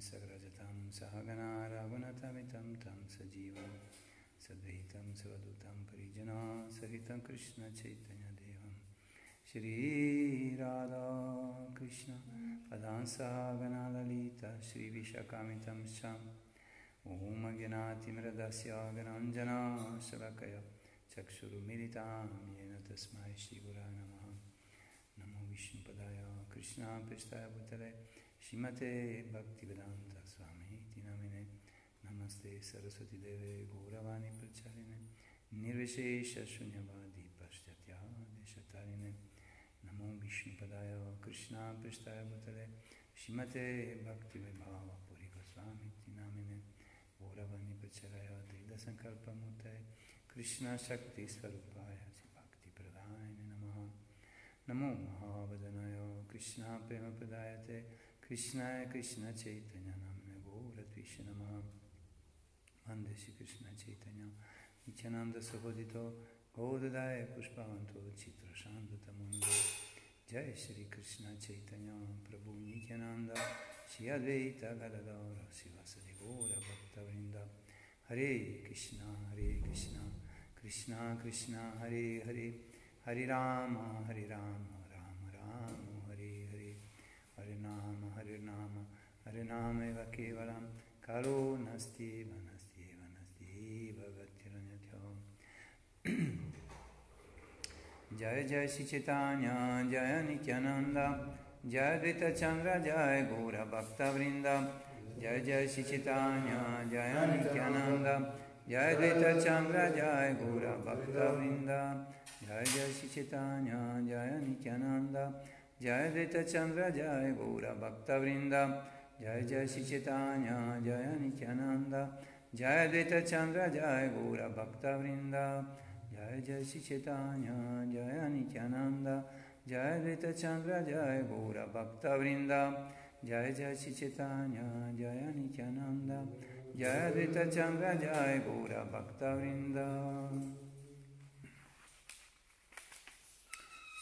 सग्रजतं सहगना रघुनतमितं तं सजीवं सद्वैतं सवदूतं परिजना सहितं कृष्णचैतन्यदेवं। श्रीराधा कृष्ण पदां सहगना ललिता श्रीविशाखामितं च ॐ अज्ञातिमृदस्य गणाञ्जनाशलकय चक्षुरुमिलितां येन तस्मै श्रीगुराय नमः। नमो विष्णुपदाय कृष्णापृष्ठाय भूतले श्रीमते भक्तिवेदान्त स्वामीति नमिने नमस्ते सरस्वतीदेवे गौरवाणी प्रचारिणे निर्विशेषशून्यवादी पाश्चात्यादेशतारिणे नमो विष्णुपदाय कृष्णापृष्ठाय भूतले श्रीमते भक्तिविभावपुरी गोस्वामीति नामिने गौरवाणी प्रचराय दृढसङ्कल्पमूर्तये कृष्णशक्तिस्वरूपाय भक्तिप्रदायने नमः नमो महावदनाय कृष्णप्रेमप्रदायते कृष्णाय कृष्णचैतन्यनाम्ने गौरद्विष नमः वंदे श्रीकृष्णचैतन्य नित्यानन्दसुबोधितो गौददाय पुष्पवन्तो चित्रशान्ततमुन्दो जय श्री कृष्ण चैतन्य प्रभु नित्यानन्द श्री अद्वैत गदगौर शिवसदि गौरभक्तवृन्द हरे कृष्ण हरे कृष्ण कृष्ण कृष्ण हरे हरे हरे राम हरे राम हरिनामेव केवल करो नस्ति, वनस्ति वनस्ति भगतिरन्यथो जय जय श्रीचितान्य जय नित्यानन्द, जय धृतचन्द्र जय घोरभक्तवृन्द जय जय श्रीचितान्य जय नित्यानन्द, जय धृतचन्द्र जय घोरभक्तवृन्द जय जय श्रीचितान्य जय नित्यानन्द, जय धृतचन्द्र जय घोरभक्तवृन्द Jai Jai Shri Chaitanya, Jai Nityananda, Jai Advaita Chandra, Jai Gura Bhakta Vrinda, Jai Jai Shri Chaitanya, Jai Nityananda, Jai Advaita Chandra, Jai Gura Bhakta Vrinda, Jai Jai Shri Chaitanya, Jai Nityananda, Jai Advaita Chandra, Jai Gura Bhakta Vrinda.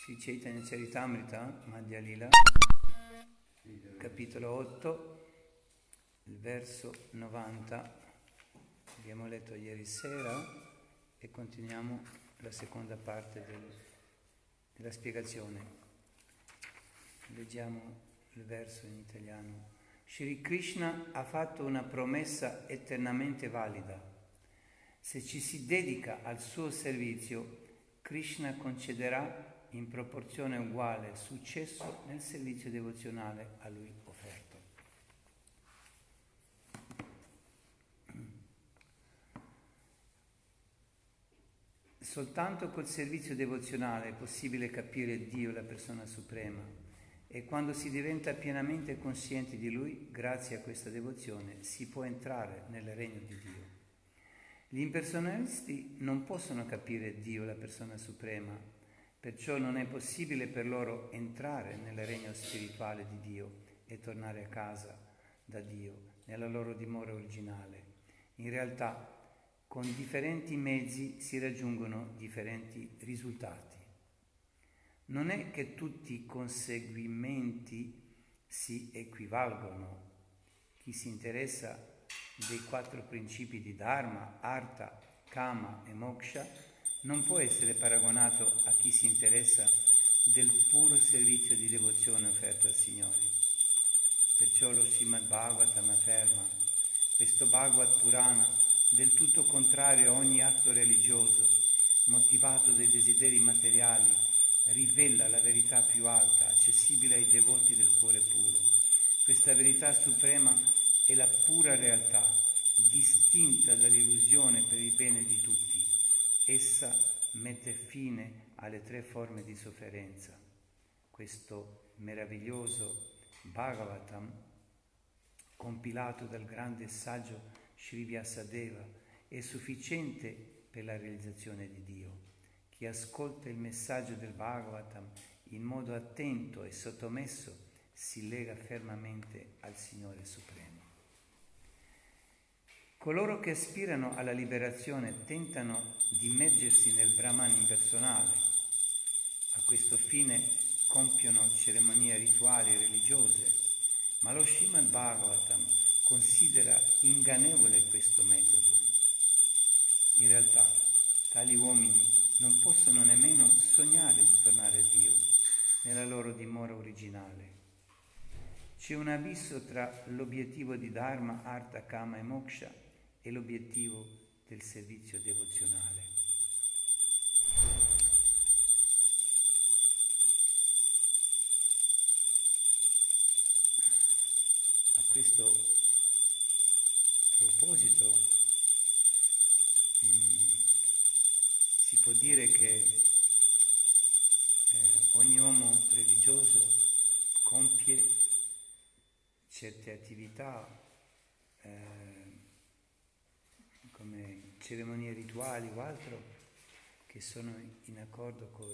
Shri Chaitanya Charitamrita, Madhya Lila capitolo 8, il verso 90. Abbiamo letto ieri sera e continuiamo la seconda parte del, della spiegazione. Leggiamo il verso in italiano. Shri Krishna ha fatto una promessa eternamente valida. Se ci si dedica al suo servizio, Krishna concederà in proporzione uguale successo nel servizio devozionale a lui offerto. Soltanto col servizio devozionale è possibile capire Dio, la persona suprema, e quando si diventa pienamente coscienti di Lui, grazie a questa devozione, si può entrare nel regno di Dio. Gli impersonalisti non possono capire Dio, la persona suprema, perciò non è possibile per loro entrare nel regno spirituale di Dio e tornare a casa da Dio, nella loro dimora originale. In realtà, con differenti mezzi si raggiungono differenti risultati. Non è che tutti i conseguimenti si equivalgono. Chi si interessa dei quattro principi di Dharma, Artha, Kama e Moksha non può essere paragonato a chi si interessa del puro servizio di devozione offerto al Signore. Perciò lo Srimad Bhagavatam afferma, questo Bhagavad Purana, del tutto contrario a ogni atto religioso, motivato dai desideri materiali, rivela la verità più alta, accessibile ai devoti del cuore puro. Questa verità suprema è la pura realtà, distinta dall'illusione per il bene di tutti. Essa mette fine alle tre forme di sofferenza. Questo meraviglioso Bhagavatam, compilato dal grande saggio Sri Vyasadeva, è sufficiente per la realizzazione di Dio. Chi ascolta il messaggio del Bhagavatam in modo attento e sottomesso si lega fermamente al Signore Supremo. Coloro che aspirano alla liberazione tentano di immergersi nel Brahman impersonale. A questo fine compiono cerimonie rituali religiose, ma lo Srimad Bhagavatam considera ingannevole questo metodo. In realtà tali uomini non possono nemmeno sognare di tornare a Dio nella loro dimora originale. C'è un abisso tra l'obiettivo di Dharma, Artha, Kama e Moksha e l'obiettivo del servizio devozionale. A questo proposito mm, si può dire che eh, ogni uomo religioso compie certe attività eh, cerimonie rituali o altro che sono in accordo con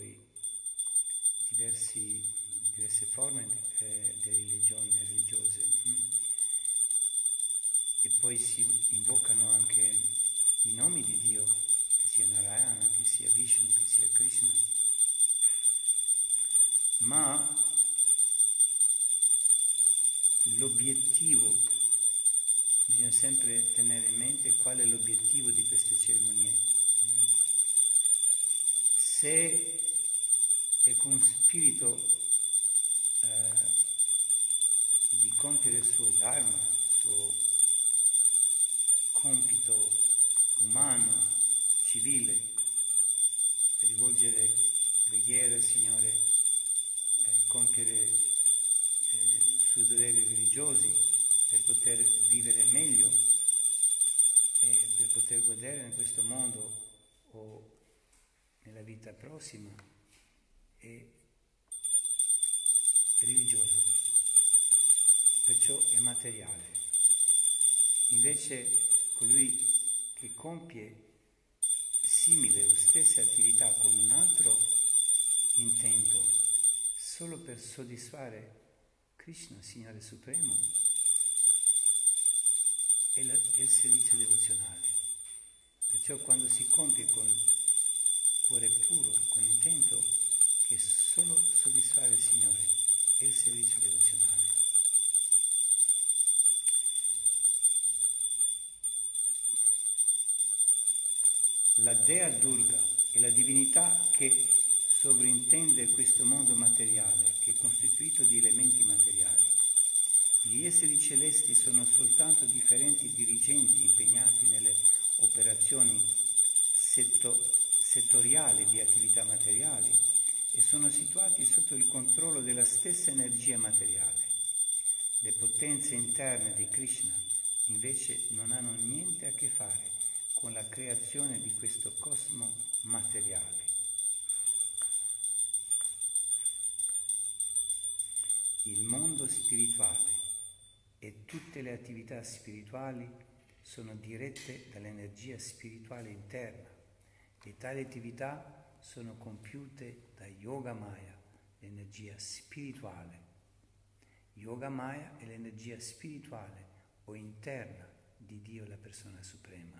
diverse forme eh, di religione religiose e poi si invocano anche i nomi di Dio, che sia Narayana, che sia Vishnu, che sia Krishna, ma l'obiettivo, bisogna sempre tenere in mente qual è l'obiettivo di queste cerimonie. Se è con spirito eh, di compiere il suo dharma, il suo compito umano, civile, rivolgere preghiera al Signore, eh, compiere suoi doveri religiosi per poter vivere meglio e per poter godere in questo mondo o nella vita prossima è religioso, perciò è materiale. Invece colui che compie simile o stessa attività con un altro intento solo per soddisfare Krishna, Signore Supremo, è, la, è il servizio devozionale. Perciò quando si compie con cuore puro, con intento che solo soddisfare il Signore, è il servizio devozionale. La Dea Durga è la divinità che sovrintende questo mondo materiale che è costituito di elementi materiali. Gli esseri celesti sono soltanto differenti dirigenti impegnati nelle operazioni setto, settoriali di attività materiali e sono situati sotto il controllo della stessa energia materiale. Le potenze interne di Krishna invece non hanno niente a che fare con la creazione di questo cosmo materiale. Il mondo spirituale e tutte le attività spirituali sono dirette dall'energia spirituale interna e tali attività sono compiute da Yoga Maya, l'energia spirituale. Yoga Maya è l'energia spirituale o interna di Dio, la persona suprema.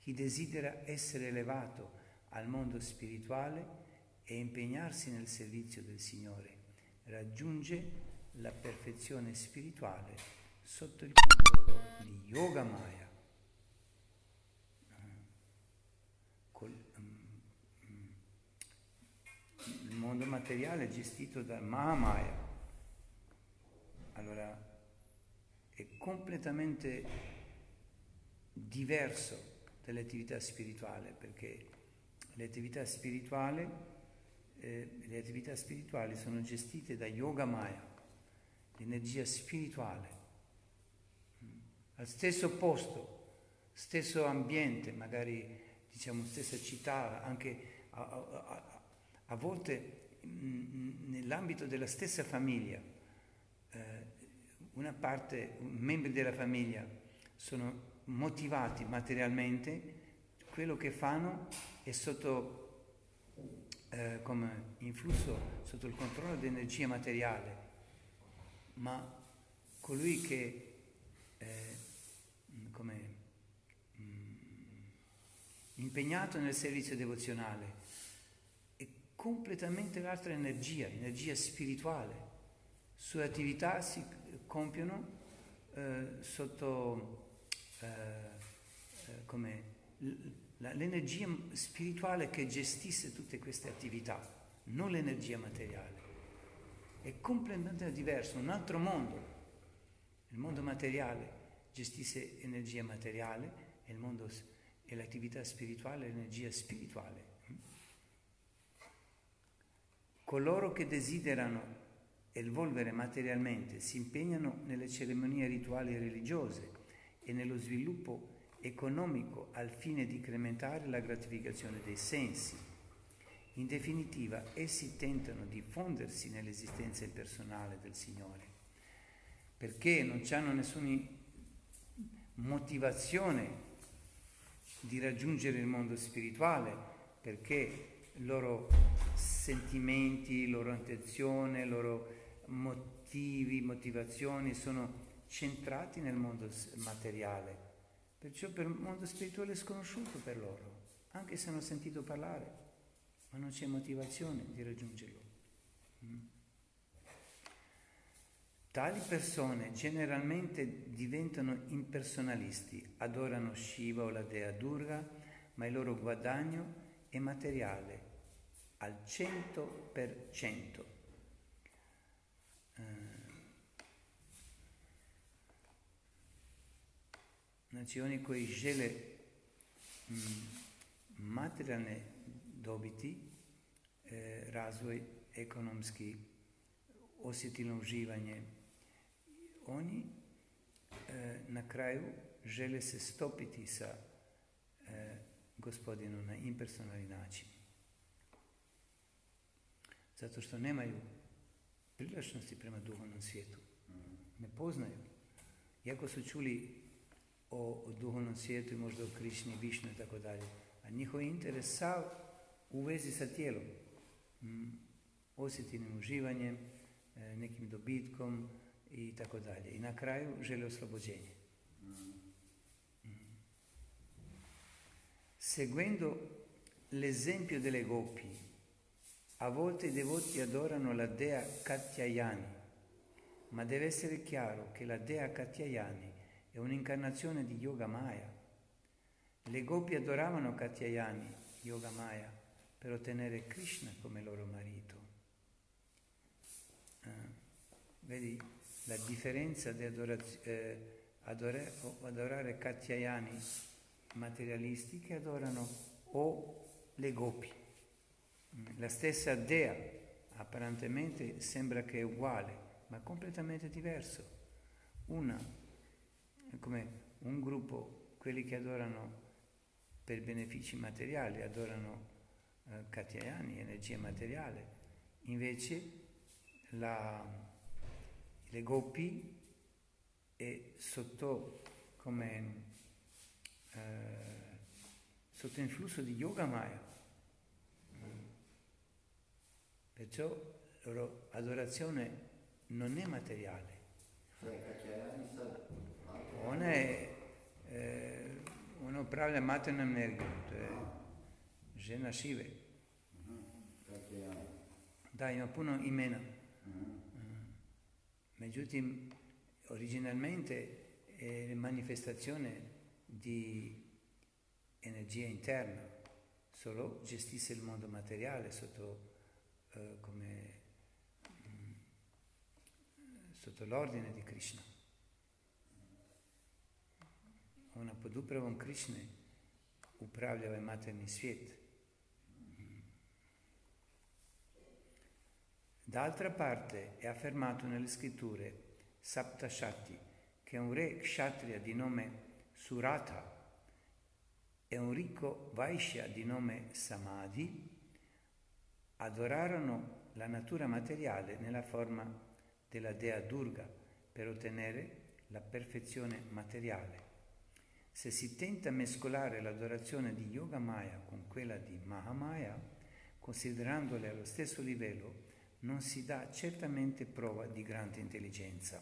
Chi desidera essere elevato al mondo spirituale e impegnarsi nel servizio del Signore raggiunge la perfezione spirituale sotto il controllo di Yoga Maya. Mm, il mondo materiale è gestito da Mahamaya. Allora è completamente diverso dall'attività spirituale perché l'attività spirituale eh, le attività spirituali sono gestite da Yoga Maya, l'energia spirituale, mm. al stesso posto, stesso ambiente, magari diciamo stessa città, anche a, a, a volte mh, nell'ambito della stessa famiglia. Eh, una parte, membri della famiglia sono motivati materialmente, quello che fanno è sotto eh, come influsso sotto il controllo dell'energia materiale, ma colui che è come, mm, impegnato nel servizio devozionale è completamente l'altra energia, energia spirituale. Sue attività si compiono eh, sotto eh, eh come l'energia spirituale che gestisse tutte queste attività, non l'energia materiale. È completamente diverso, un altro mondo. Il mondo materiale gestisse energia materiale e, il mondo, e l'attività spirituale l'energia spirituale. Coloro che desiderano evolvere materialmente si impegnano nelle cerimonie rituali religiose e nello sviluppo economico al fine di incrementare la gratificazione dei sensi. In definitiva, essi tentano di fondersi nell'esistenza impersonale del Signore, perché non hanno nessuna motivazione di raggiungere il mondo spirituale, perché i loro sentimenti, loro intenzioni, loro motivi, motivazioni sono centrati nel mondo materiale. Perciò per il mondo spirituale è sconosciuto per loro, anche se hanno sentito parlare, ma non c'è motivazione di raggiungerlo. Mm. Tali persone generalmente diventano impersonalisti, adorano Shiva o la dea Durga, ma il loro guadagno è materiale al 100%. Znači oni koji žele materijalne dobiti, e, razvoj ekonomski, osjetilno uživanje, oni e, na kraju žele se stopiti sa e, gospodinom na impersonalni način. Zato što nemaju privlačnosti prema duhovnom svijetu. Ne poznaju. Iako su čuli o, o duhovnom svijetu i možda o Krišni, Višnu i tako dalje. A njihov interes sav u vezi sa tijelom, mm, osjetinim uživanjem, nekim dobitkom i tako dalje. I na kraju žele oslobođenje. Mm. Seguendo l'esempio delle gopi, a volte i devoti adorano la dea Katyayani, ma deve essere chiaro che la dea Katyayani è un'incarnazione di Yoga Maya. Le gopi adoravano Katyayani, Yoga Maya, per ottenere Krishna come loro marito. Eh, vedi la differenza di eh, adore- adorare Katyayani materialisti che adorano o le gopi. La stessa dea apparentemente sembra che è uguale, ma completamente diverso. Una come un gruppo, quelli che adorano per benefici materiali, adorano eh, Katyayani, energia materiale, invece la, le Gopi è sotto come eh, sotto influsso di Yoga Maya. Perciò la loro adorazione non è materiale. Ona je e, ona upravlja maternom energijom, to je žena Šive. Da, ima puno imena. Međutim, originalmente è manifestazione di energia interna, solo gestisse il mondo materiale sotto, eh, come, mm, sotto l'ordine di Krishna. Ona pod upravom Krišne upravlja ovaj materni svijet. D'altra parte è affermato nelle scritture Saptashati che un re kshatriya di nome Surata e un ricco Vaishya di nome Samadhi adorarono la natura materiale nella forma della dea Durga per ottenere la perfezione materiale. Se si tenta mescolare l'adorazione di Yoga Maya con quella di Mahamaya, considerandole allo stesso livello, non si dà certamente prova di grande intelligenza.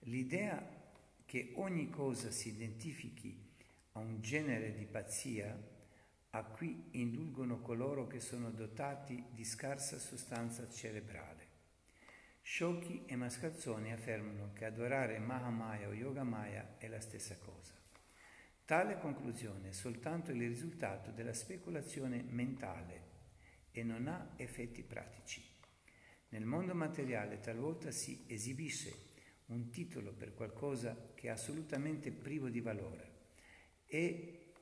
L'idea che ogni cosa si identifichi a un genere di pazzia a cui indulgono coloro che sono dotati di scarsa sostanza cerebrale. Sciocchi e mascalzoni affermano che adorare Mahamaya o Yogamaya è la stessa cosa. Tale conclusione è soltanto il risultato della speculazione mentale e non ha effetti pratici. Nel mondo materiale talvolta si esibisce un titolo per qualcosa che è assolutamente privo di valore e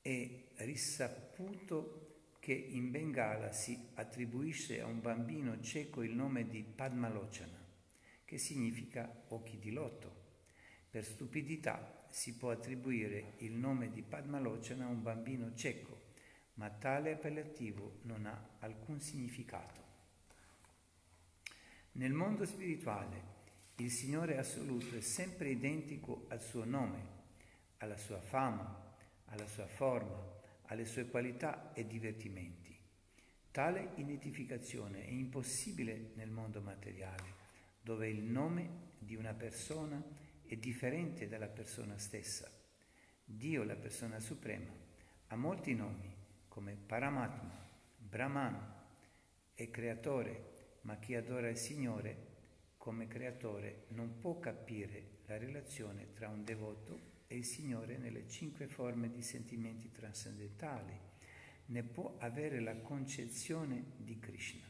è risaputo che in Bengala si attribuisce a un bambino cieco il nome di Padmalochana, che significa occhi di lotto. Per stupidità si può attribuire il nome di Padmalochana a un bambino cieco, ma tale appellativo non ha alcun significato. Nel mondo spirituale il Signore assoluto è sempre identico al suo nome, alla sua fama, alla sua forma, alle sue qualità e divertimenti. Tale identificazione è impossibile nel mondo materiale, dove il nome di una persona è differente dalla persona stessa. Dio, la persona suprema, ha molti nomi come Paramatma, Brahman e Creatore, ma chi adora il Signore come creatore non può capire la relazione tra un devoto e il Signore nelle cinque forme di sentimenti trascendentali, ne può avere la concezione di Krishna.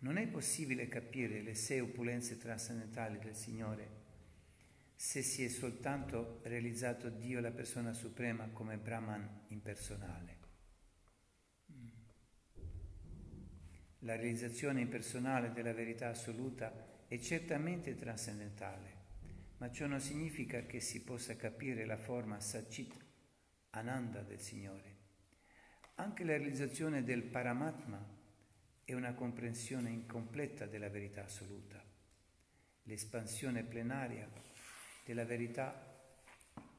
Non è possibile capire le sei opulenze trascendentali del Signore se si è soltanto realizzato Dio, la persona suprema, come Brahman impersonale. La realizzazione impersonale della verità assoluta è certamente trascendentale, ma ciò non significa che si possa capire la forma Sachit, Ananda del Signore. Anche la realizzazione del Paramatma è una comprensione incompleta della verità assoluta. L'espansione plenaria della verità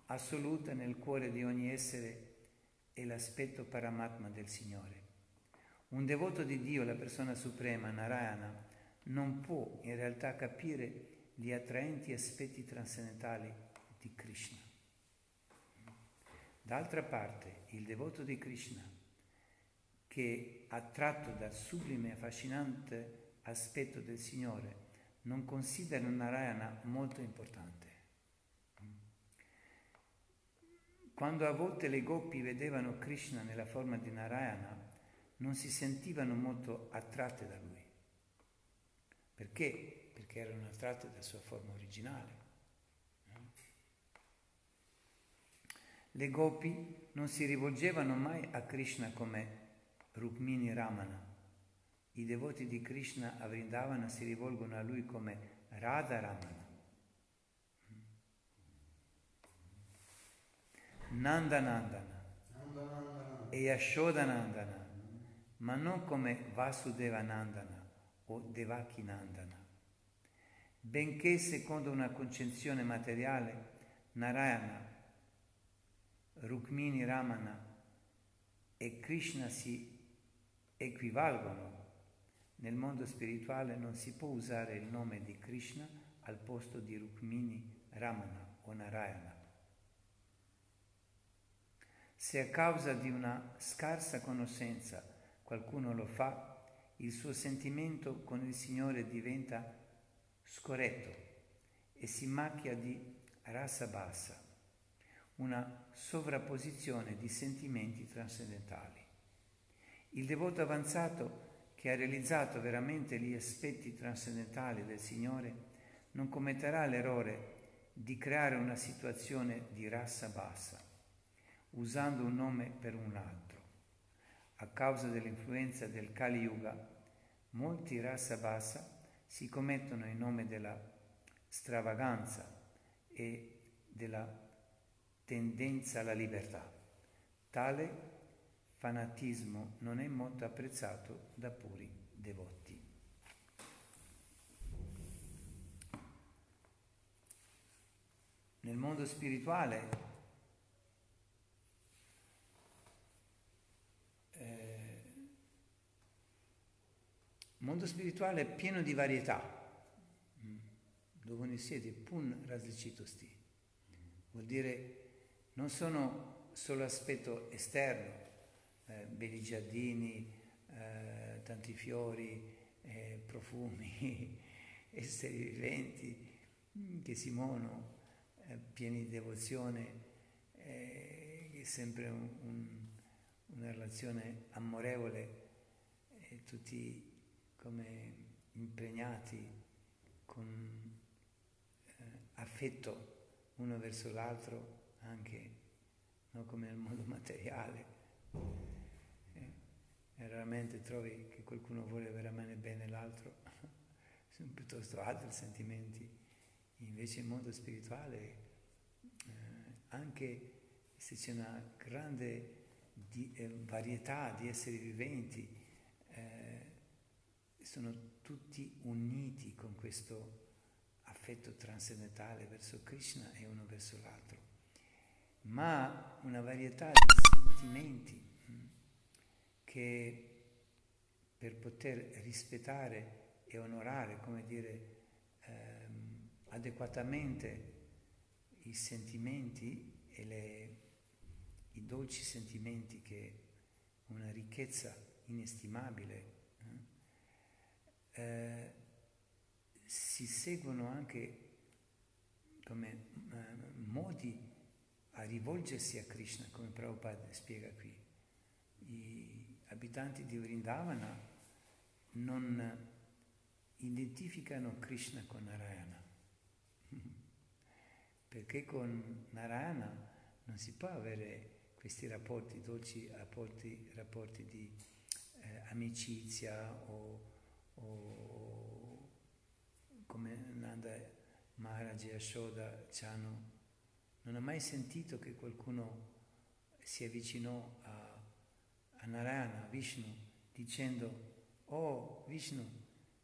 assoluta nel cuore di ogni essere è l'aspetto Paramatma del Signore. Un devoto di Dio, la persona suprema, Narayana, non può in realtà capire gli attraenti aspetti trascendentali di Krishna. D'altra parte, il devoto di Krishna, che attratto dal sublime e affascinante aspetto del Signore, non considera Narayana molto importante. Quando a volte le gopi vedevano Krishna nella forma di Narayana, non si sentivano molto attratte da lui. Perché? Perché erano attratte dalla sua forma originale. Le gopi non si rivolgevano mai a Krishna come Rukmini Ramana. I devoti di Krishna a Vrindavana si rivolgono a lui come Radha Ramana. Nanda Nandana e Yashoda Nandana ma non come Vasudeva Nandana o Devaki Nandana. Benché secondo una concezione materiale Narayana, Rukmini Ramana e Krishna si equivalgono, nel mondo spirituale non si può usare il nome di Krishna al posto di Rukmini Ramana o Narayana. Se a causa di una scarsa conoscenza qualcuno lo fa, il suo sentimento con il Signore diventa scorretto e si macchia di rasa bassa, una sovrapposizione di sentimenti trascendentali. Il devoto avanzato che ha realizzato veramente gli aspetti trascendentali del Signore non commetterà l'errore di creare una situazione di rassa bassa, usando un nome per un altro a causa dell'influenza del Kali Yuga, molti rasa bassa si commettono in nome della stravaganza e della tendenza alla libertà. Tale fanatismo non è molto apprezzato da puri devoti. Nel mondo spirituale Il mondo spirituale è pieno di varietà. Mm. Dove ne siete? Pun različitosti. Vuol dire non sono solo aspetto esterno, eh, belli giardini, eh, tanti fiori, eh, profumi, esseri viventi mm, che si muovono eh, pieni di devozione, eh, è sempre un, un, una relazione amorevole, tutti come impregnati con eh, affetto uno verso l'altro, anche no, come nel mondo materiale. Eh, e raramente trovi che qualcuno vuole veramente bene l'altro, sono piuttosto altri sentimenti. Invece il mondo spirituale, eh, anche se c'è una grande di, eh, varietà di esseri viventi, eh, sono tutti uniti con questo affetto trascendentale verso Krishna e uno verso l'altro, ma una varietà di sentimenti mm, che per poter rispettare e onorare, come dire, ehm, adeguatamente i sentimenti e le, i dolci sentimenti che una ricchezza inestimabile eh, si seguono anche come eh, modi a rivolgersi a Krishna, come Prabhupada spiega qui. I abitanti di Vrindavana non identificano Krishna con Narayana, perché con Narayana non si può avere questi rapporti dolci, rapporti, rapporti di eh, amicizia o o come Nanda Maharaj e Ashoda Chano, non ha mai sentito che qualcuno si avvicinò a, a Narayana, a Vishnu, dicendo, oh Vishnu,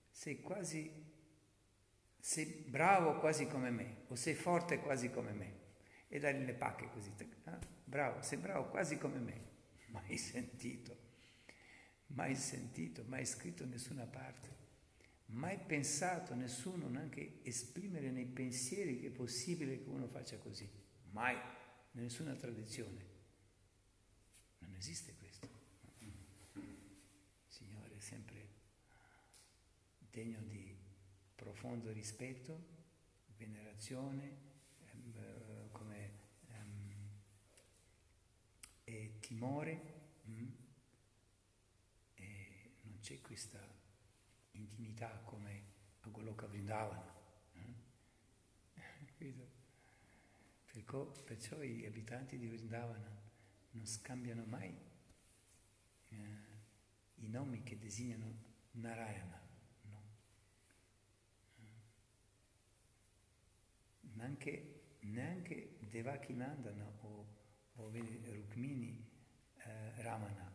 sei quasi, sei bravo quasi come me, o sei forte quasi come me, e dargli le pacche così, ah, bravo, sei bravo quasi come me, mai sentito mai sentito, mai scritto in nessuna parte, mai pensato nessuno neanche esprimere nei pensieri che è possibile che uno faccia così, mai, in nessuna tradizione. Non esiste questo. Signore è sempre degno di profondo rispetto, venerazione, ehm, come, ehm, e timore. Mm? c'è questa intimità come a Goloka Vrindavana. Eh? Perciò, perciò gli abitanti di Vrindavana non scambiano mai eh, i nomi che designano Narayana. No. Neanche, neanche Devaki Nandana o, o Rukmini Ramana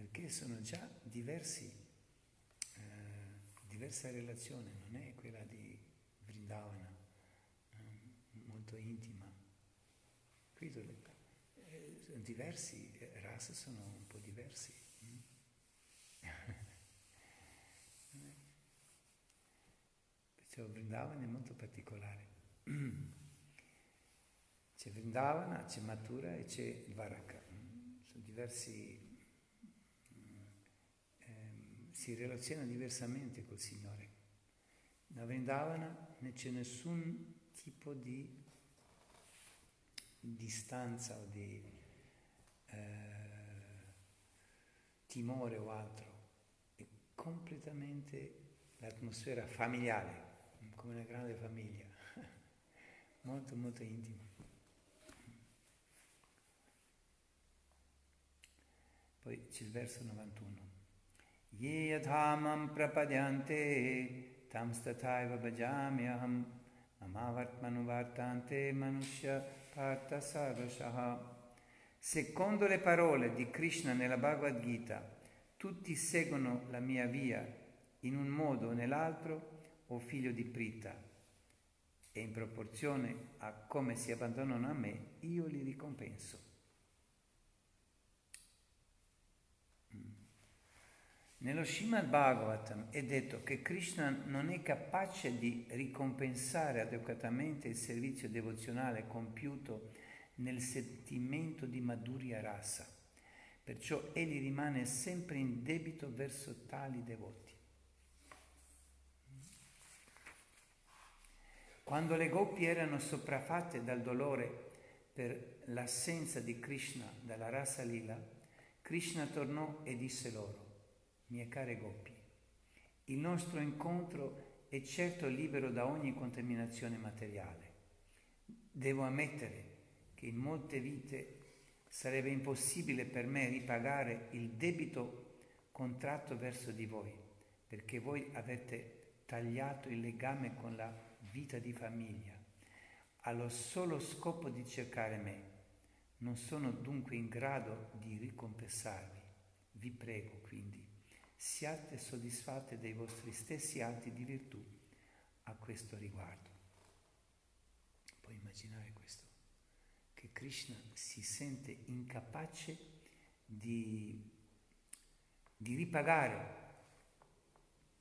perché sono già diversi, eh, diversa relazione, non è quella di Vrindavana, eh, molto intima. Qui eh, sono diversi, eh, rasa sono un po' diversi. Perciò Vrindavana è molto particolare. C'è Vrindavana, c'è Mathura e c'è Dvaraka. Mm. Sono diversi si relaziona diversamente col Signore. Da Vrindavana non c'è nessun tipo di distanza o di eh, timore o altro, è completamente l'atmosfera familiare, come una grande famiglia, molto molto intima. poi c'è il verso 91. Ye yadhamam prapadyante tam stathaiva bhajamyaham mamavart manuvartante manusya parta sarvashaha. Secondo le parole di Krishna nella Bhagavad Gita, tutti seguono la mia via in un modo o nell'altro, o figlio di Prita, e in proporzione a come si abbandonano a me, io li ricompenso. Nello Srimad Bhagavatam è detto che Krishna non è capace di ricompensare adeguatamente il servizio devozionale compiuto nel sentimento di Madhurya Rasa. Perciò egli rimane sempre in debito verso tali devoti. Quando le gopi erano sopraffatte dal dolore per l'assenza di Krishna dalla rasa lila, Krishna tornò e disse loro, mie care gopi, il nostro incontro è certo libero da ogni contaminazione materiale. Devo ammettere che in molte vite sarebbe impossibile per me ripagare il debito contratto verso di voi, perché voi avete tagliato il legame con la vita di famiglia, allo solo scopo di cercare me. Non sono dunque in grado di ricompensarvi. Vi prego quindi siate soddisfatte dei vostri stessi atti di virtù a questo riguardo. Puoi immaginare questo, che Krishna si sente incapace di, di ripagare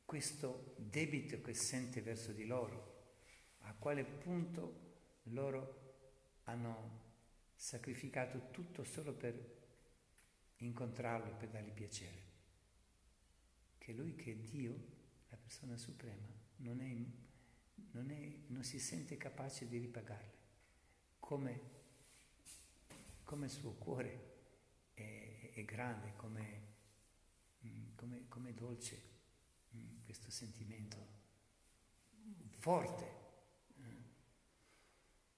questo debito che sente verso di loro, a quale punto loro hanno sacrificato tutto solo per incontrarlo, per dargli piacere che lui che Dio, la persona suprema, non, è, non, è, non si sente capace di ripagarle, come, come il suo cuore è, è grande, come, mm, come, come dolce mm, questo sentimento forte.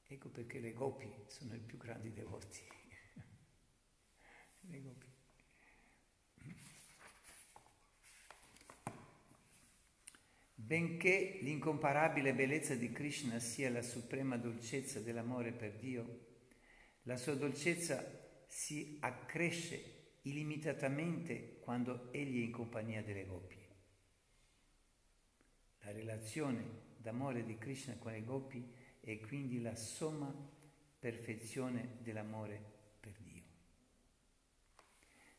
Ecco perché le gopi sono i più grandi devoti. le gopi. Benché l'incomparabile bellezza di Krishna sia la suprema dolcezza dell'amore per Dio, la sua dolcezza si accresce illimitatamente quando egli è in compagnia delle gopi. La relazione d'amore di Krishna con le gopi è quindi la somma perfezione dell'amore per Dio.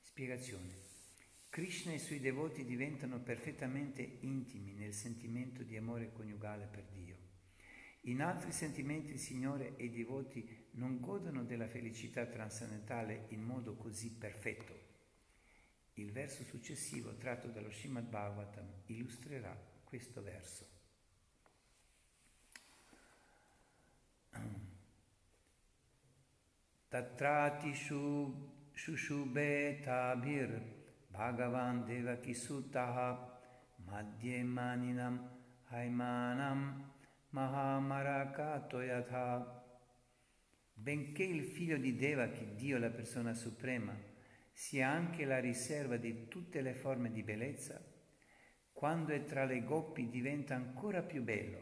Spiegazione. Krishna e i suoi devoti diventano perfettamente intimi nel sentimento di amore coniugale per Dio. In altri sentimenti il Signore e i devoti non godono della felicità transcendentale in modo così perfetto. Il verso successivo, tratto dallo Srimad Bhagavatam, illustrerà questo verso. Tatrati shushube tabir Bhagavan Devaki Sutaha Madhye Maninam Haimanam Mahamarakato Yatha Benché il figlio di Devaki, Dio la persona suprema, sia anche la riserva di tutte le forme di bellezza, quando è tra le gopi diventa ancora più bello,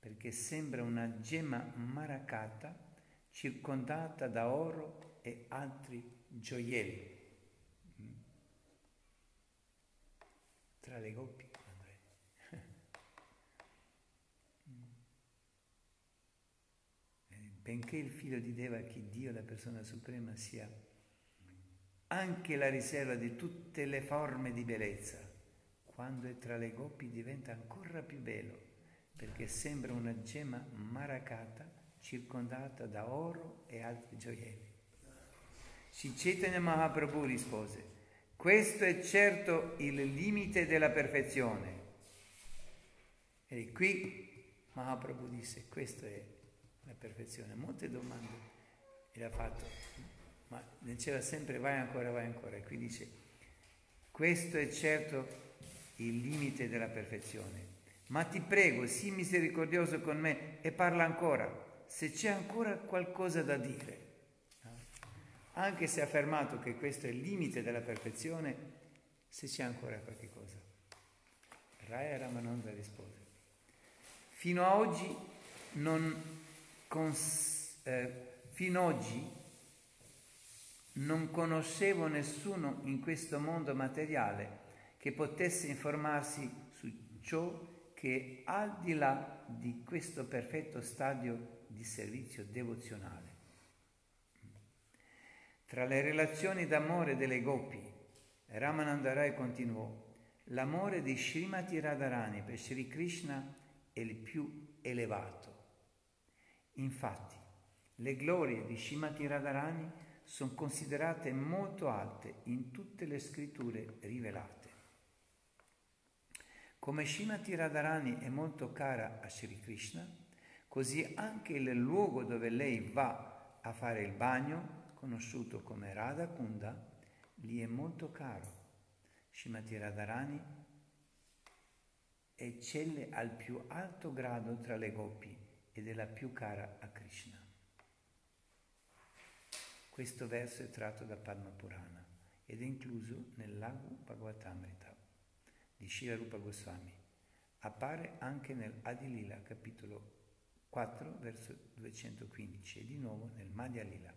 perché sembra una gemma maracata circondata da oro e altri gioielli. Tra le coppie. Benché il figlio di Deva, che Dio, la persona suprema, sia anche la riserva di tutte le forme di bellezza, quando è tra le gopi diventa ancora più bello, perché sembra una gemma maracata circondata da oro e altri gioielli. Chaitanya Mahaprabhu rispose, questo è certo il limite della perfezione. E qui Mahaprabhu disse, questa è la perfezione. Molte domande le ha fatto, ma diceva sempre vai ancora, vai ancora. E qui dice, questo è certo il limite della perfezione. Ma ti prego, sii misericordioso con me e parla ancora, se c'è ancora qualcosa da dire. Anche se affermato che questo è il limite della perfezione, se c'è ancora qualche cosa. Raya Ramananda rispose, fino a oggi non, cons- eh, fino oggi non conoscevo nessuno in questo mondo materiale che potesse informarsi su ciò che al di là di questo perfetto stadio di servizio devozionale. Tra le relazioni d'amore delle gopi, Ramanandarai continuò, l'amore di Srimati Radharani per Sri Krishna è il più elevato. Infatti, Le glorie di Shimati Radharani sono considerate molto alte in tutte le scritture rivelate. Come Shimati Radharani è molto cara a Sri Krishna, così anche il luogo dove lei va a fare il bagno, conosciuto come Radha Kunda, gli è molto caro. Shimati Radharani eccelle al più alto grado tra le gopi ed è la più cara a Krishna. Questo verso è tratto da Padma Purana ed è incluso nel Lagu Bhagavatamrita di Shira Rupa Goswami. Appare anche nel Adilila, capitolo 4, verso 215 e di nuovo nel Madhya Lila,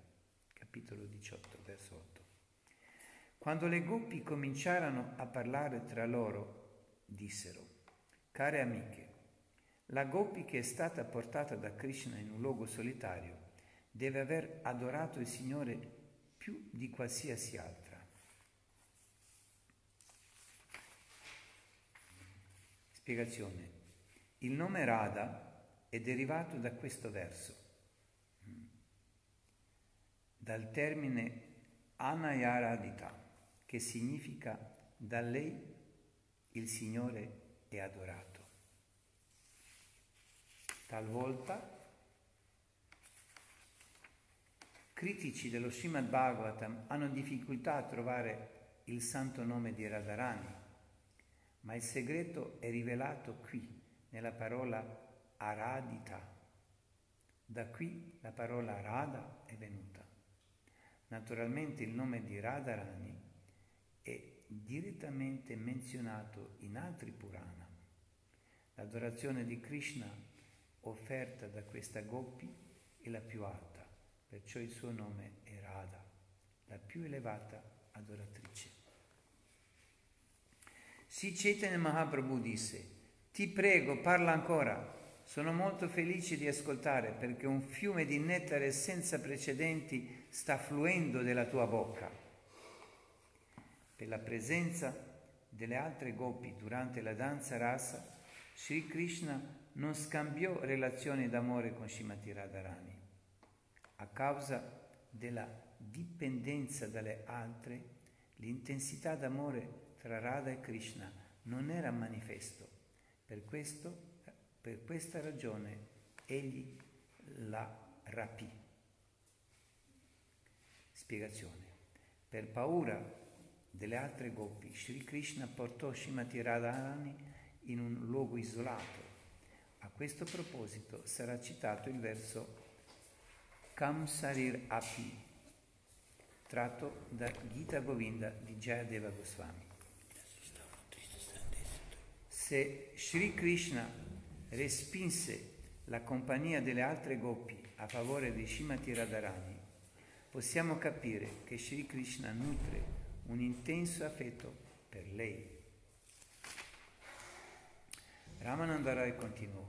capitolo 18, verso 8. Quando le gopi cominciarono a parlare tra loro, dissero, care amiche, la gopi che è stata portata da Krishna in un luogo solitario deve aver adorato il Signore più di qualsiasi altra. Spiegazione. Il nome Radha è derivato da questo verso, dal termine Anayaradita, che significa da lei il Signore è adorato. Talvolta critici dello Srimad Bhagavatam hanno difficoltà a trovare il santo nome di Radharani, ma il segreto è rivelato qui, nella parola Aradita. Da qui la parola Radha è venuta. Naturalmente il nome di Radharani è direttamente menzionato in altri Purana. L'adorazione di Krishna offerta da questa Gopi è la più alta perciò il suo nome è Radha, la più elevata adoratrice. Si Chaitanya Mahaprabhu disse, ti prego, parla ancora, sono molto felice di ascoltare perché un fiume di nettare senza precedenti sta fluendo dalla tua bocca. Per la presenza delle altre gopi durante la danza rasa, Sri Krishna non scambiò relazioni d'amore con Shimati Radharani a causa della dipendenza dalle altre, l'intensità d'amore tra Radha e Krishna non era manifesto. Per, questo, per questa ragione egli la rapì. Spiegazione. Per paura delle altre gopi, Sri Krishna portò Shimati Radharani in un luogo isolato. A questo proposito sarà citato il verso Kam Sarir Api, tratto da Gita Govinda di Jayadeva Goswami. Se Sri Krishna respinse la compagnia delle altre gopi a favore di Shimati Radharani, possiamo capire che Sri Krishna nutre un intenso affetto per lei. Ramanandarai continuò,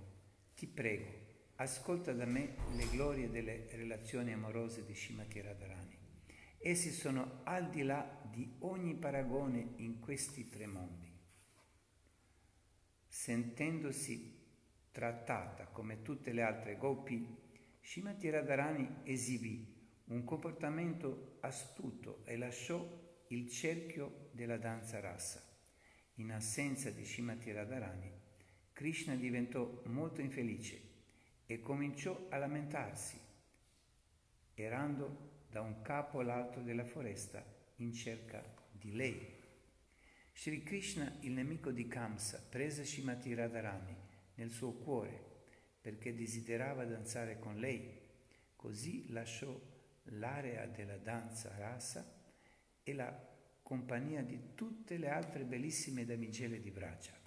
ti prego, ascolta da me le glorie delle relazioni amorose di Shimati Radharani. Essi sono al di là di ogni paragone in questi tre mondi. Sentendosi trattata come tutte le altre gopi, Shimati Radharani esibì un comportamento astuto e lasciò il cerchio della danza rasa. In assenza di Shimati Radharani, Krishna diventò molto infelice e cominciò a lamentarsi, errando da un capo all'altro della foresta in cerca di lei. Sri Krishna, il nemico di Kamsa, prese Shimati Radharani nel suo cuore perché desiderava danzare con lei. Così lasciò l'area della danza rasa e la compagnia di tutte le altre bellissime damigelle di Bracia.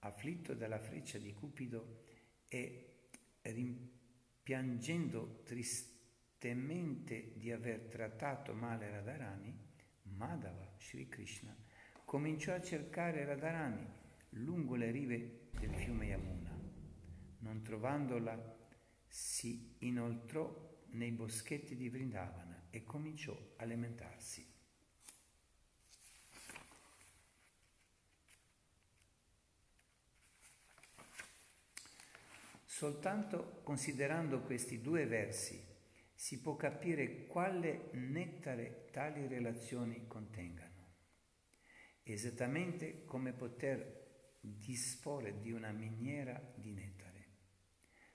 Afflitto dalla freccia di Cupido e rimpiangendo tristemente di aver trattato male Radharani, Madhava, Sri Krishna, cominciò a cercare Radharani lungo le rive del fiume Yamuna. Non trovandola, si inoltrò nei boschetti di Vrindavana e cominciò a lamentarsi. Soltanto considerando questi due versi si può capire quale nettare tali relazioni contengano. Esattamente come poter disporre di una miniera di nettare.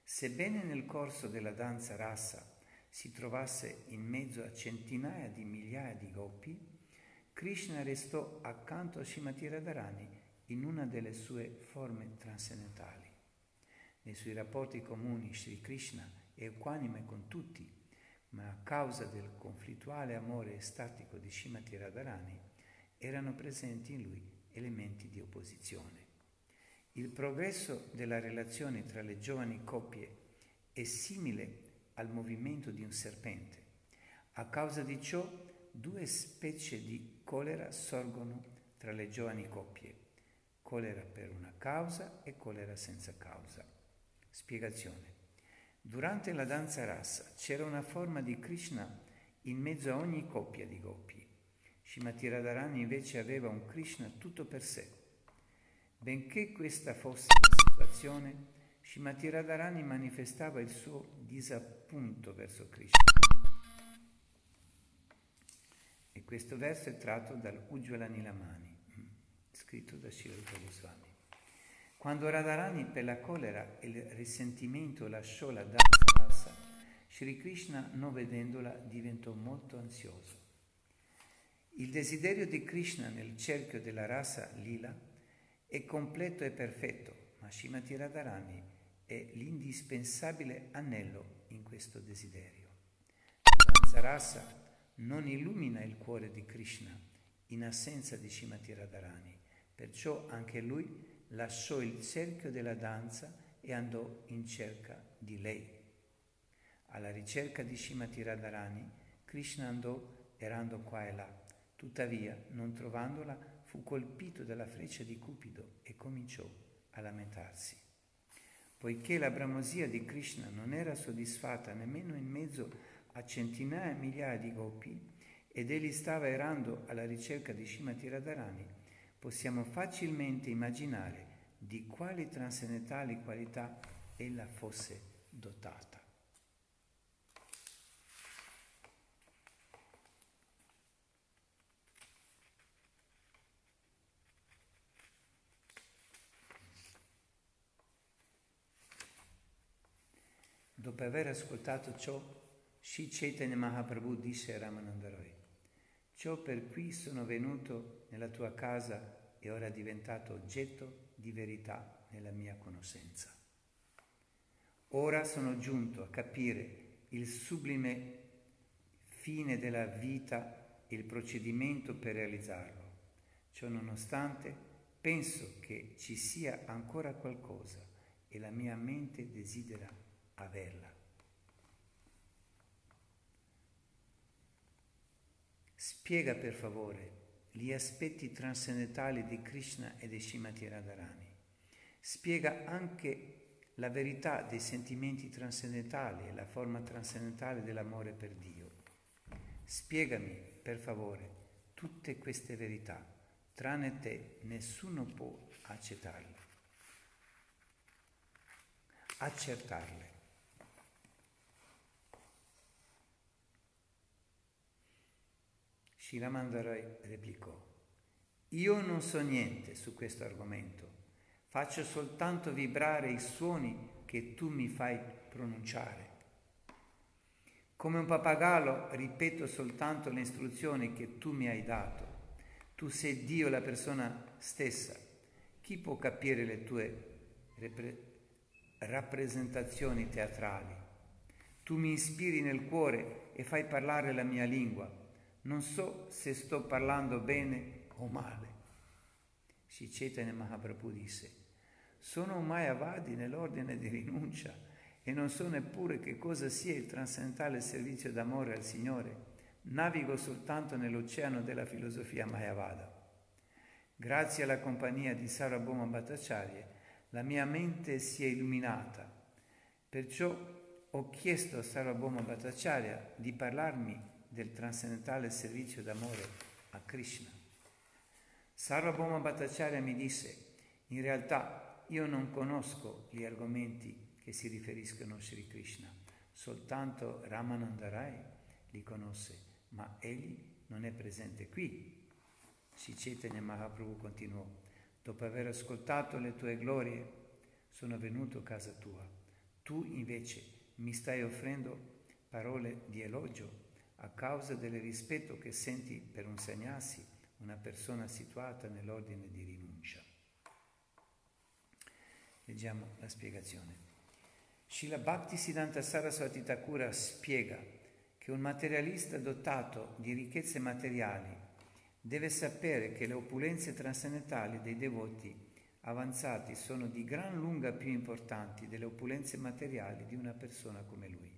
Sebbene nel corso della danza rasa si trovasse in mezzo a centinaia di migliaia di goppi, Krishna restò accanto a Shimati Radharani in una delle sue forme trascendentali. Nei suoi rapporti comuni Sri Krishna è equanime con tutti, ma a causa del conflittuale amore estatico di Shimati Radharani erano presenti in lui elementi di opposizione. Il progresso della relazione tra le giovani coppie è simile al movimento di un serpente. A causa di ciò, due specie di colera sorgono tra le giovani coppie, colera per una causa e colera senza causa. Spiegazione. Durante la danza rasa c'era una forma di Krishna in mezzo a ogni coppia di gopi. Shimati Radharani invece aveva un Krishna tutto per sé Benché questa fosse la situazione, Shimati Radharani manifestava il suo disappunto verso Krishna. E questo verso è tratto dal Ujjvala Nilamani, scritto da Shirupa Goswami. Quando Radharani per la colera e il risentimento lasciò la danza Sri Krishna, non vedendola, diventò molto ansioso. Il desiderio di Krishna nel cerchio della rasa lila è completo e perfetto, ma Shimati Radharani è l'indispensabile anello in questo desiderio. Danza rasa non illumina il cuore di Krishna in assenza di Shimati Radharani, perciò anche lui lasciò il cerchio della danza e andò in cerca di lei. Alla ricerca di Shimati Radharani, Krishna andò errando qua e là, tuttavia, non trovandola, fu colpito dalla freccia di Cupido e cominciò a lamentarsi. Poiché la bramosia di Krishna non era soddisfatta nemmeno in mezzo a centinaia e migliaia di gopi ed egli stava errando alla ricerca di Shimati Radharani, possiamo facilmente immaginare di quali trascendentali qualità ella fosse dotata. Dopo aver ascoltato ciò, Sri Chaitanya Mahaprabhu disse a Ramananda Roy, ciò per cui sono venuto nella tua casa è ora diventato oggetto di verità nella mia conoscenza. Ora sono giunto a capire il sublime fine della vita e il procedimento per realizzarlo. Ciò nonostante, penso che ci sia ancora qualcosa e la mia mente desidera averla. Spiega per favore gli aspetti trascendentali di Krishna e di Shimati Radharani. Spiega anche la verità dei sentimenti trascendentali e la forma trascendentale dell'amore per Dio. Spiegami, per favore, tutte queste verità. Tranne te nessuno può accettarle. Accertarle. Shiramandarai replicò, io non so niente su questo argomento, faccio soltanto vibrare i suoni che tu mi fai pronunciare. Come un pappagallo ripeto soltanto le istruzioni che tu mi hai dato. Tu sei Dio, la persona stessa. Chi può capire le tue repre- rappresentazioni teatrali? Tu mi ispiri nel cuore e fai parlare la mia lingua non so se sto parlando bene o male. Sri Chaitanya Mahaprabhu disse, sono un Mayavadi nell'ordine di rinuncia e non so neppure che cosa sia il trascendentale servizio d'amore al Signore. Navigo soltanto nell'oceano della filosofia Mayavada. Grazie alla compagnia di Sarabhoma Bhattacharya, la mia mente si è illuminata. Perciò ho chiesto a Sarabhoma Bhattacharya di parlarmi del trascendentale servizio d'amore a Krishna. Sarvabhauma Bhattacharya mi disse, in realtà io non conosco gli argomenti che si riferiscono a Sri Krishna. Soltanto Ramanandarai li conosce, ma egli non è presente qui. Chaitanya Mahaprabhu continuò, dopo aver ascoltato le tue glorie, sono venuto a casa tua. Tu invece mi stai offrendo parole di elogio a causa del rispetto che senti per un sannyasi, una persona situata nell'ordine di rinuncia. Leggiamo la spiegazione. Srila Bhakti Siddhanta Saraswati Thakura spiega che un materialista dotato di ricchezze materiali deve sapere che le opulenze trascendentali dei devoti avanzati sono di gran lunga più importanti delle opulenze materiali di una persona come lui.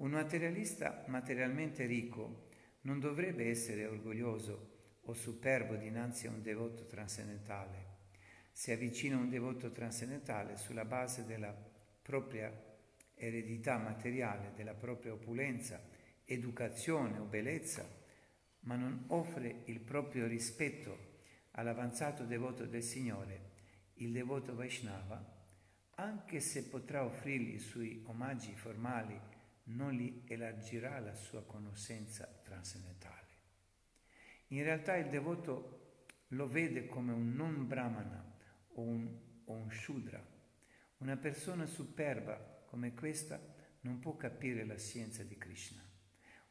Un materialista materialmente ricco non dovrebbe essere orgoglioso o superbo dinanzi a un devoto trascendentale. Si avvicina a un devoto trascendentale sulla base della propria eredità materiale, della propria opulenza, educazione o bellezza, ma non offre il proprio rispetto all'avanzato devoto del Signore, il devoto Vaishnava, anche se potrà offrirgli i suoi omaggi formali, non gli elargirà la sua conoscenza trascendentale. In realtà il devoto lo vede come un non brahmana o un, o un shudra. Una persona superba come questa non può capire la scienza di Krishna.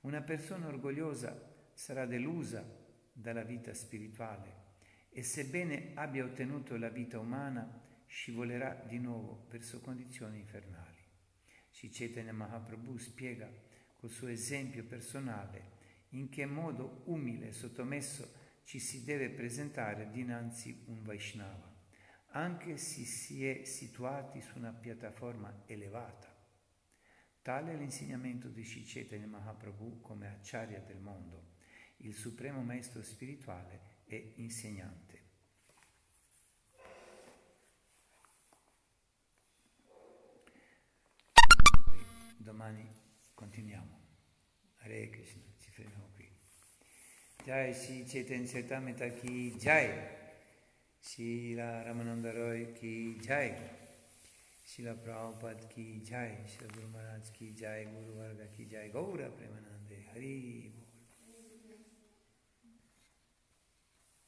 Una persona orgogliosa sarà delusa dalla vita spirituale e sebbene abbia ottenuto la vita umana, scivolerà di nuovo verso condizioni infernali. Sri Mahaprabhu spiega col suo esempio personale in che modo umile e sottomesso ci si deve presentare dinanzi un Vaishnava, anche se si è situati su una piattaforma elevata. Tale è l'insegnamento di Sri Mahaprabhu come acciaria del mondo, il supremo maestro spirituale e insegnante. Poi domani continuiamo. Hare Krishna, ci fermiamo qui. Jai Shri Chaitanya Chaitamita ki Jai. Shila Ramananda Roy ki Jai. Shila Prabhupada ki Jai. Shila Guru Maharaj ki Jai. Guru Varga ki Jai. Gaura Premanande. Hari